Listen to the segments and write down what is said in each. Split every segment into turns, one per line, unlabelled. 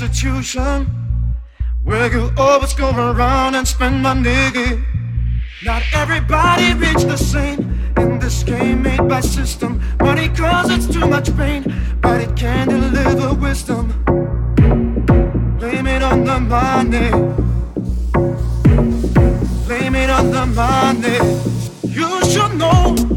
institution where you always go around and spend money. Not everybody reach the same in this game made by system. Money causes too much pain, but it can deliver wisdom. Blame it on the money. Blame it on the money. You should know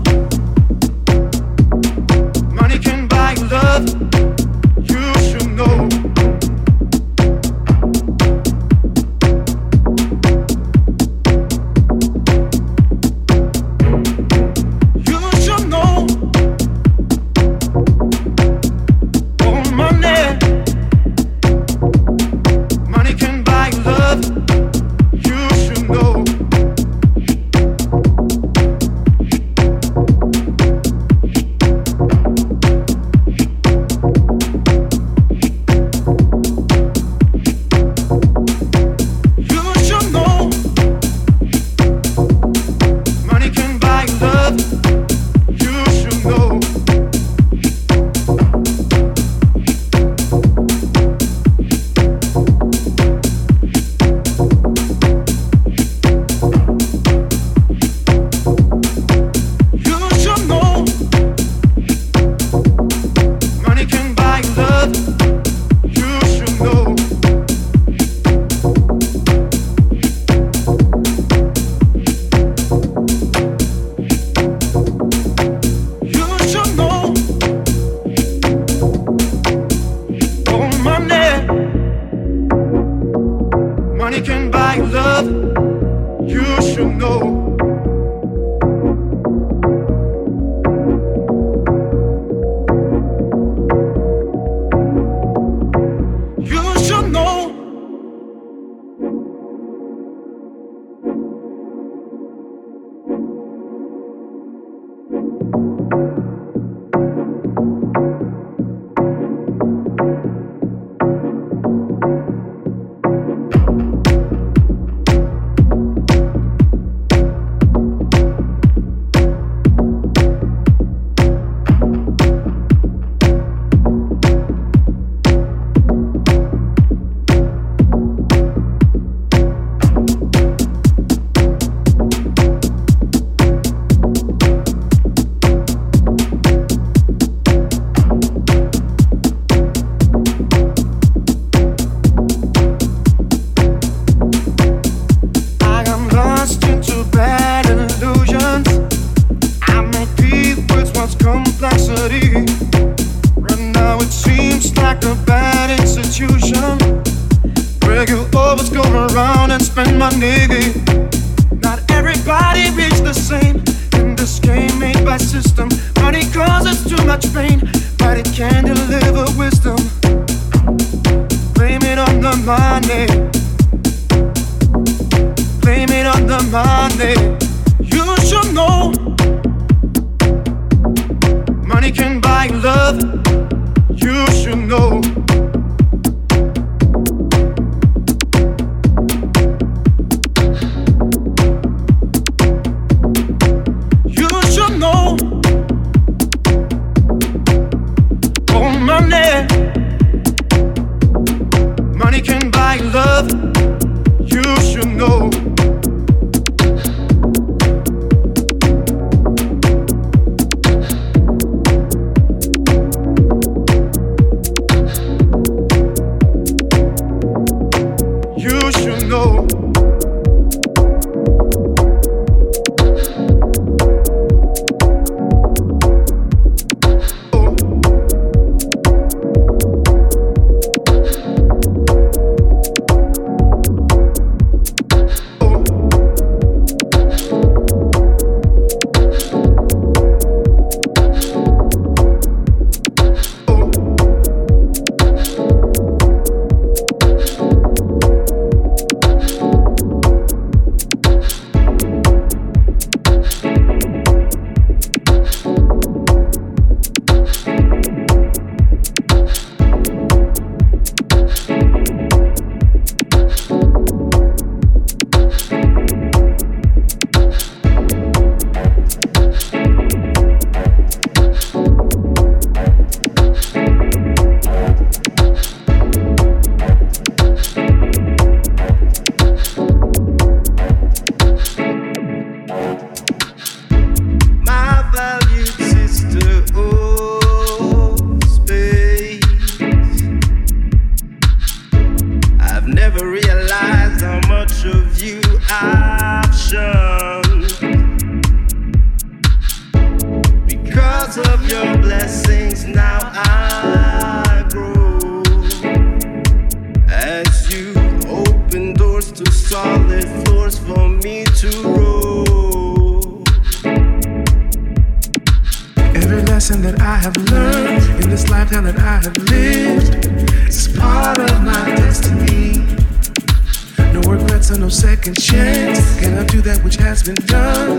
chance, can
I do that which has been done?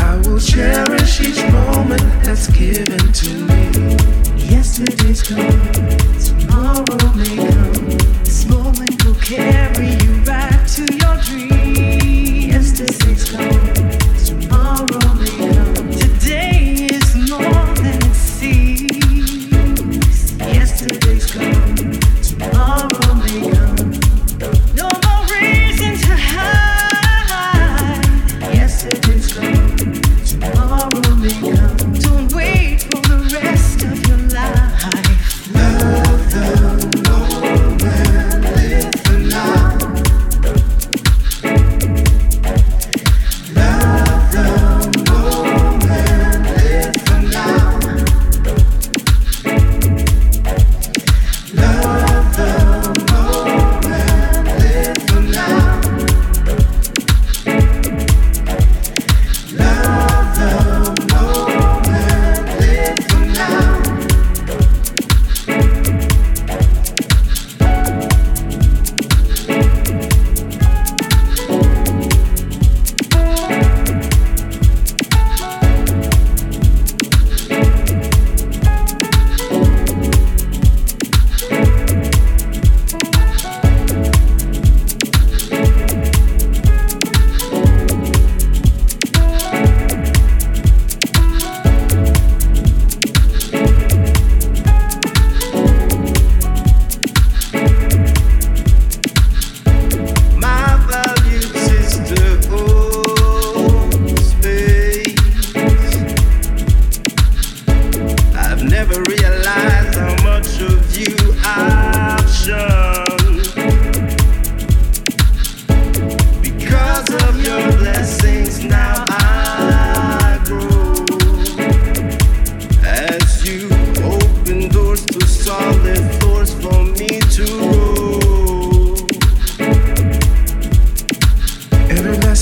I will cherish each moment that's given to me. Yesterday's gone, tomorrow may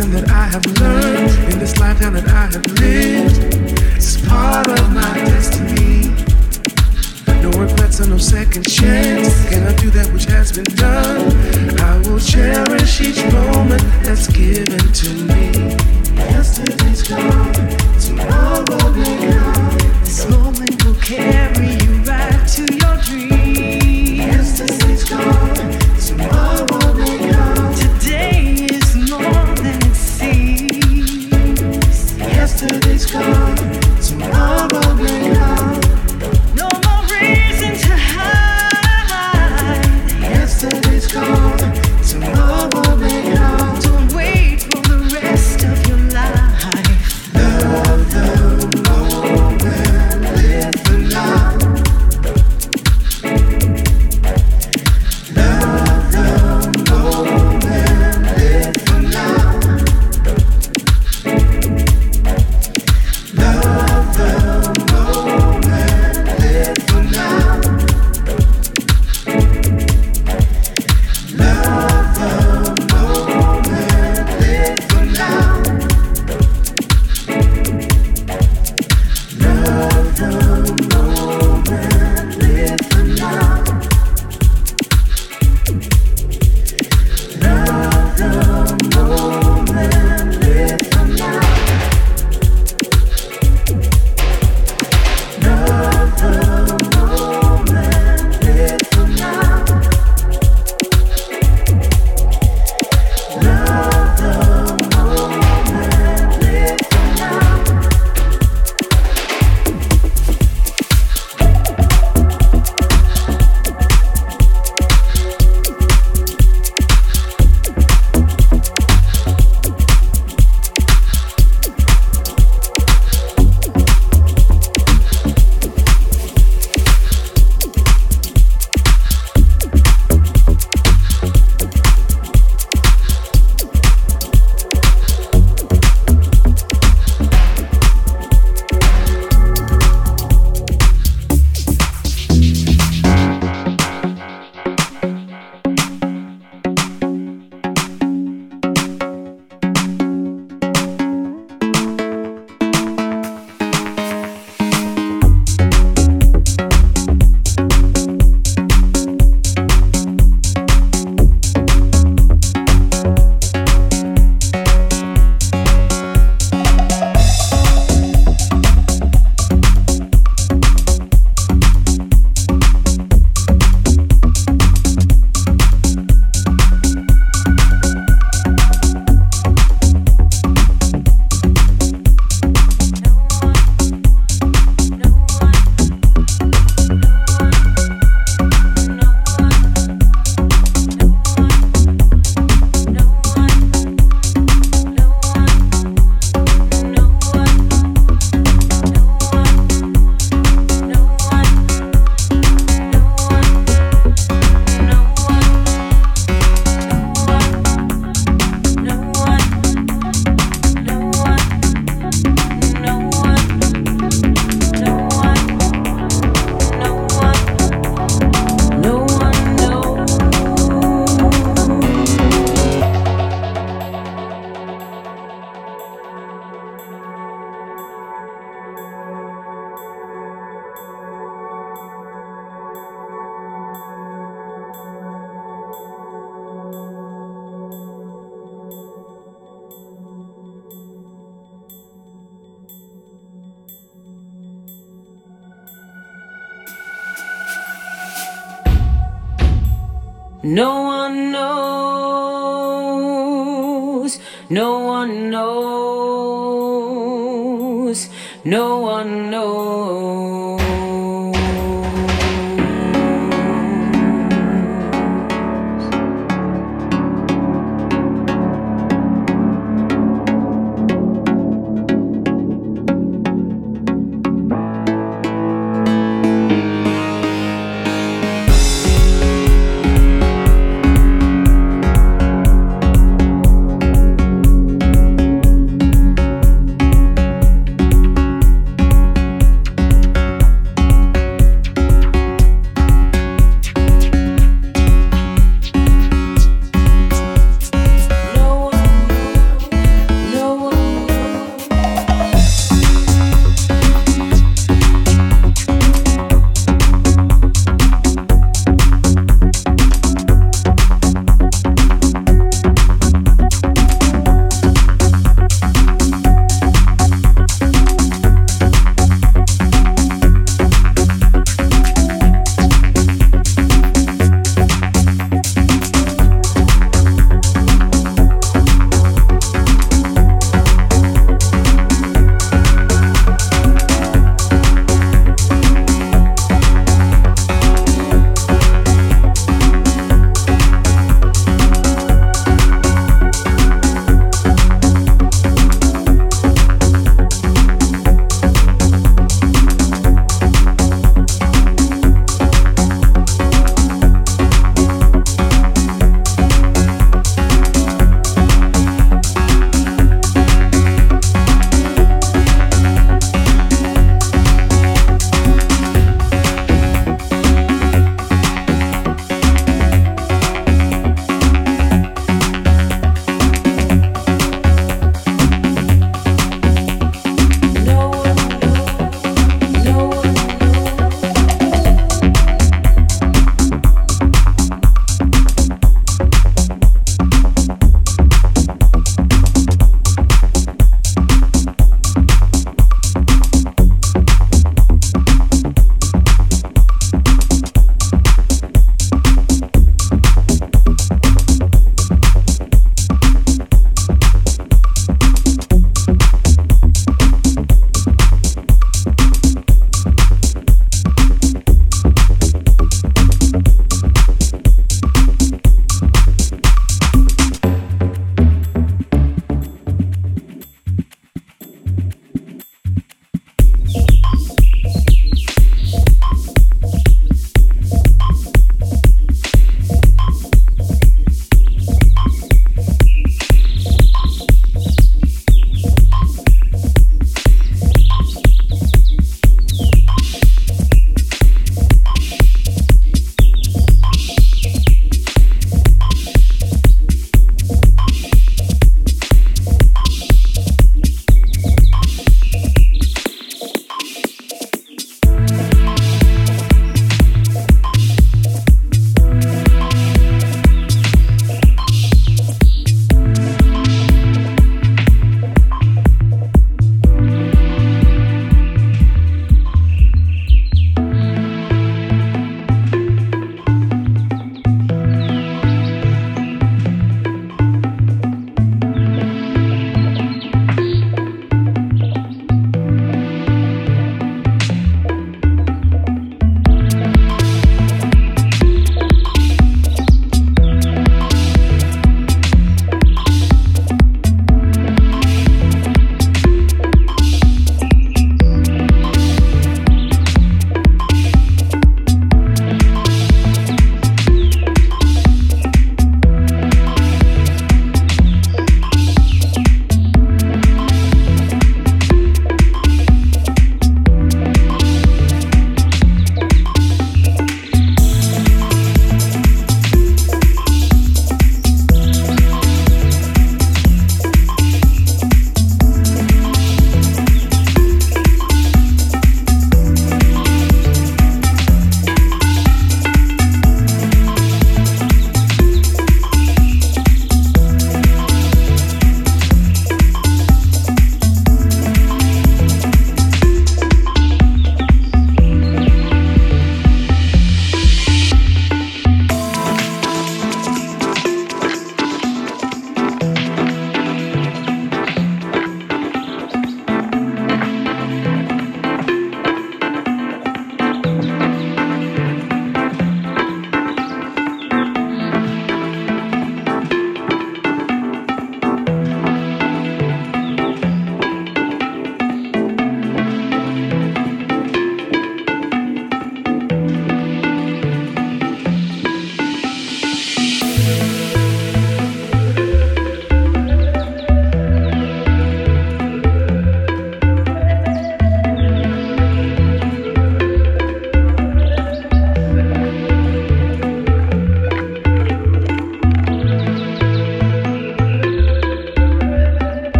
lesson that I have learned in this lifetime that I have lived. It's part of my destiny. No regrets and no second chance. Can I do that which has been done? I will cherish each moment that's given to me. Yesterday's gone, tomorrow
will.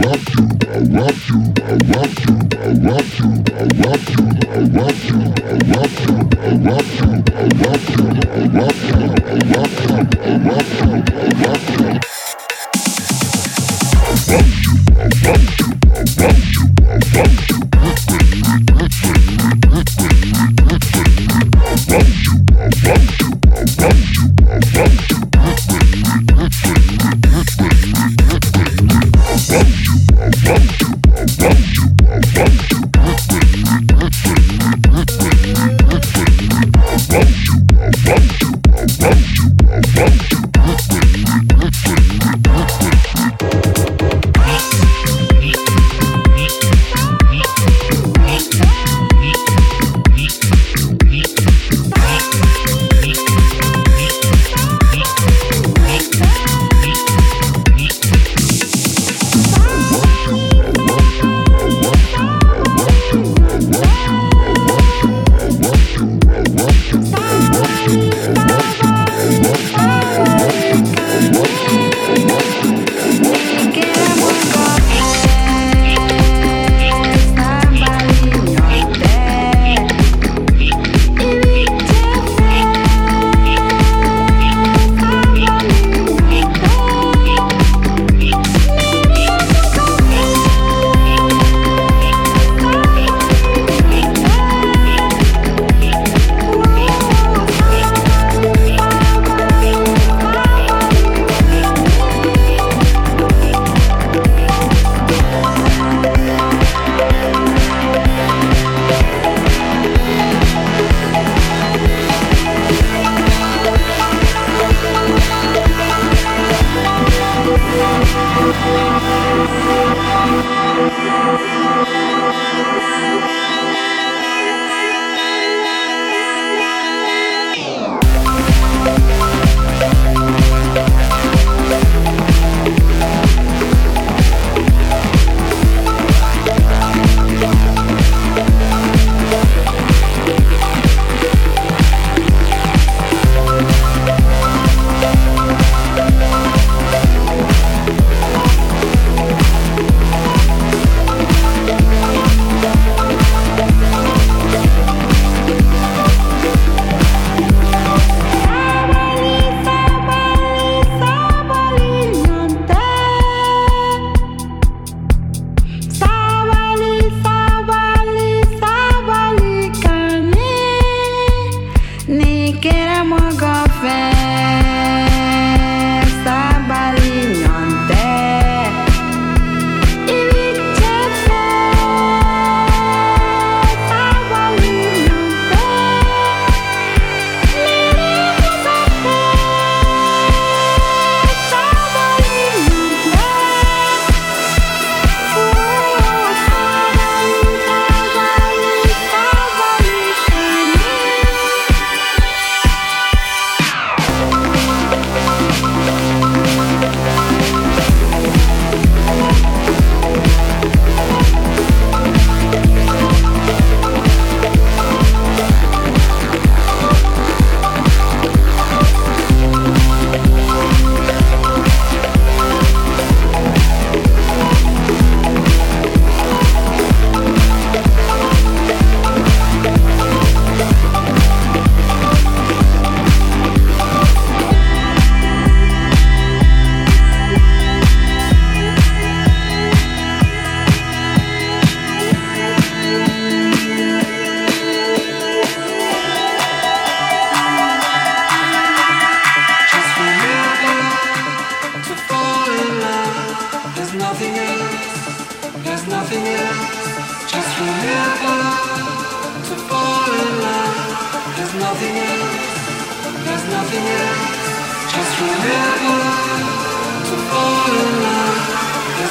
Whoa.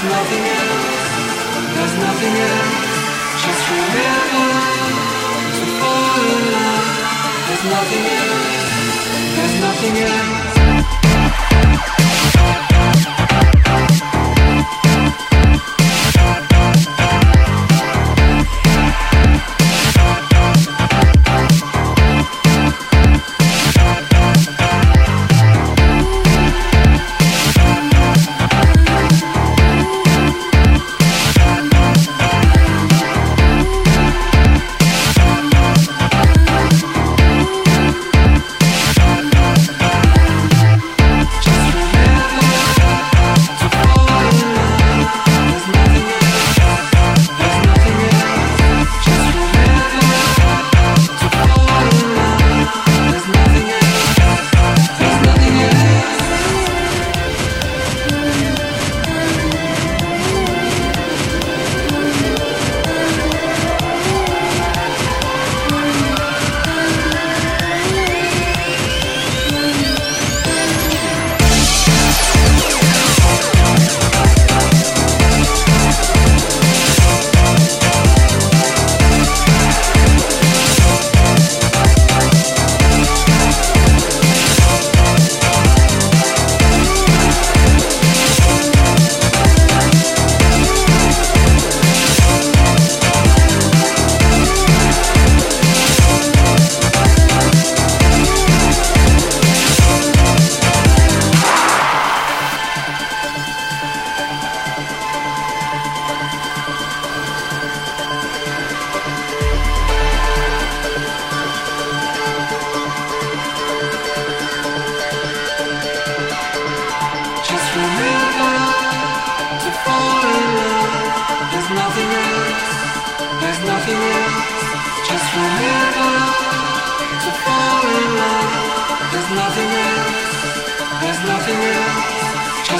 There's
nothing else, there's nothing else. Just remember to fall in love. There's nothing else, there's nothing else.